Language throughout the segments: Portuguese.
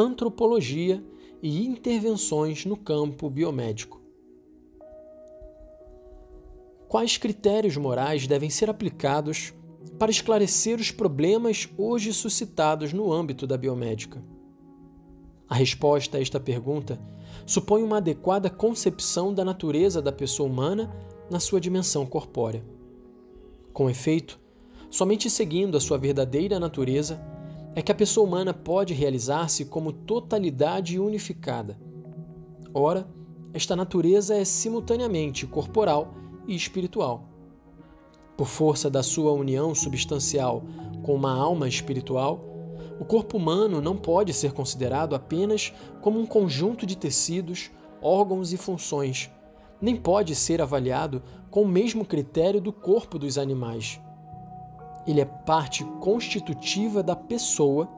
antropologia e intervenções no campo biomédico. Quais critérios morais devem ser aplicados para esclarecer os problemas hoje suscitados no âmbito da biomédica? A resposta a esta pergunta supõe uma adequada concepção da natureza da pessoa humana na sua dimensão corpórea. Com efeito, somente seguindo a sua verdadeira natureza é que a pessoa humana pode realizar-se como totalidade unificada. Ora, esta natureza é simultaneamente corporal e espiritual. Por força da sua união substancial com uma alma espiritual, o corpo humano não pode ser considerado apenas como um conjunto de tecidos, órgãos e funções, nem pode ser avaliado com o mesmo critério do corpo dos animais. Ele é parte constitutiva da pessoa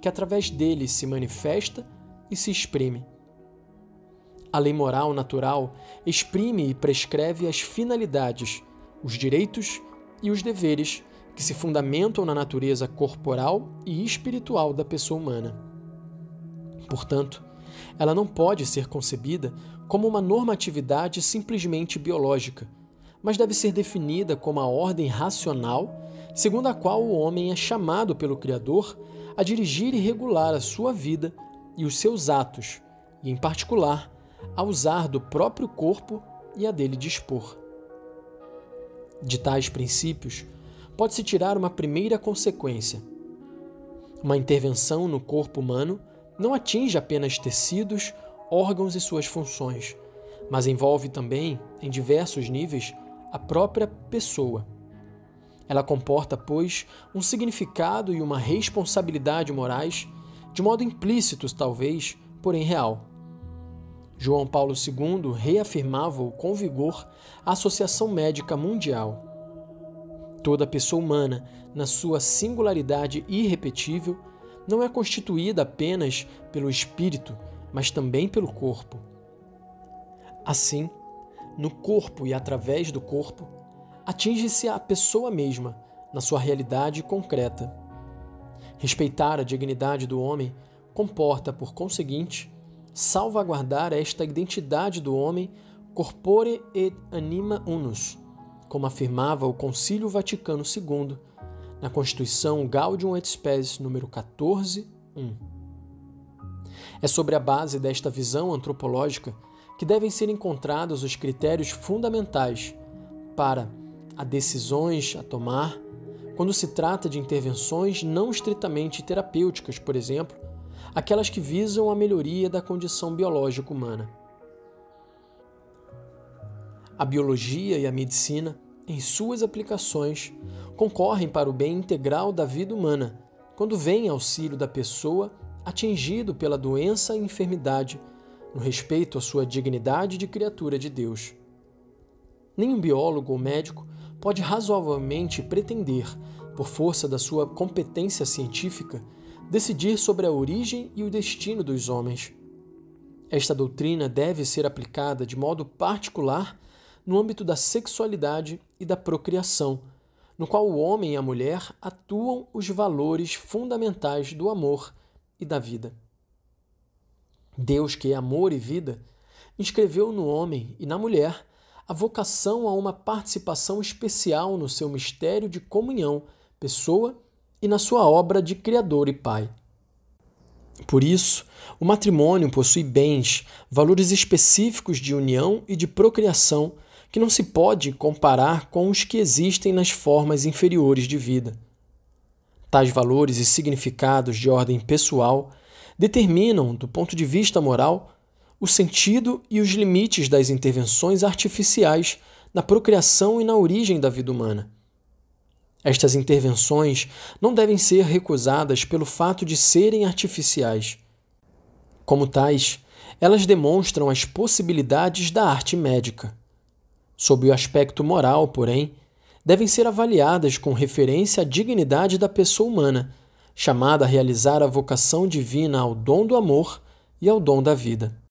que através dele se manifesta e se exprime. A lei moral natural exprime e prescreve as finalidades, os direitos e os deveres que se fundamentam na natureza corporal e espiritual da pessoa humana. Portanto, ela não pode ser concebida como uma normatividade simplesmente biológica, mas deve ser definida como a ordem racional segundo a qual o homem é chamado pelo Criador a dirigir e regular a sua vida e os seus atos, e, em particular, a usar do próprio corpo e a dele dispor. De tais princípios, pode-se tirar uma primeira consequência. Uma intervenção no corpo humano não atinge apenas tecidos, órgãos e suas funções, mas envolve também, em diversos níveis, a própria pessoa. Ela comporta, pois, um significado e uma responsabilidade morais, de modo implícitos, talvez, porém real. João Paulo II reafirmava com vigor a Associação Médica Mundial. Toda pessoa humana, na sua singularidade irrepetível, não é constituída apenas pelo espírito, mas também pelo corpo. Assim, no corpo e através do corpo, atinge-se a pessoa mesma, na sua realidade concreta. Respeitar a dignidade do homem comporta, por conseguinte, salvaguardar esta identidade do homem corpore et anima unus, como afirmava o Concílio Vaticano II, na Constituição Gaudium et Spes número 14, 1. É sobre a base desta visão antropológica que devem ser encontrados os critérios fundamentais para a decisões a tomar quando se trata de intervenções não estritamente terapêuticas, por exemplo, aquelas que visam a melhoria da condição biológica humana. A biologia e a medicina em suas aplicações, concorrem para o bem integral da vida humana, quando vem auxílio da pessoa atingido pela doença e enfermidade, no respeito à sua dignidade de criatura de Deus. Nenhum biólogo ou médico pode razoavelmente pretender, por força da sua competência científica, decidir sobre a origem e o destino dos homens. Esta doutrina deve ser aplicada de modo particular no âmbito da sexualidade e da procriação, no qual o homem e a mulher atuam os valores fundamentais do amor e da vida. Deus, que é amor e vida, inscreveu no homem e na mulher a vocação a uma participação especial no seu mistério de comunhão, pessoa e na sua obra de Criador e Pai. Por isso, o matrimônio possui bens, valores específicos de união e de procriação que não se pode comparar com os que existem nas formas inferiores de vida. Tais valores e significados de ordem pessoal determinam, do ponto de vista moral, o sentido e os limites das intervenções artificiais na procriação e na origem da vida humana. Estas intervenções não devem ser recusadas pelo fato de serem artificiais. Como tais, elas demonstram as possibilidades da arte médica. Sob o aspecto moral, porém, devem ser avaliadas com referência à dignidade da pessoa humana, chamada a realizar a vocação divina ao dom do amor e ao dom da vida.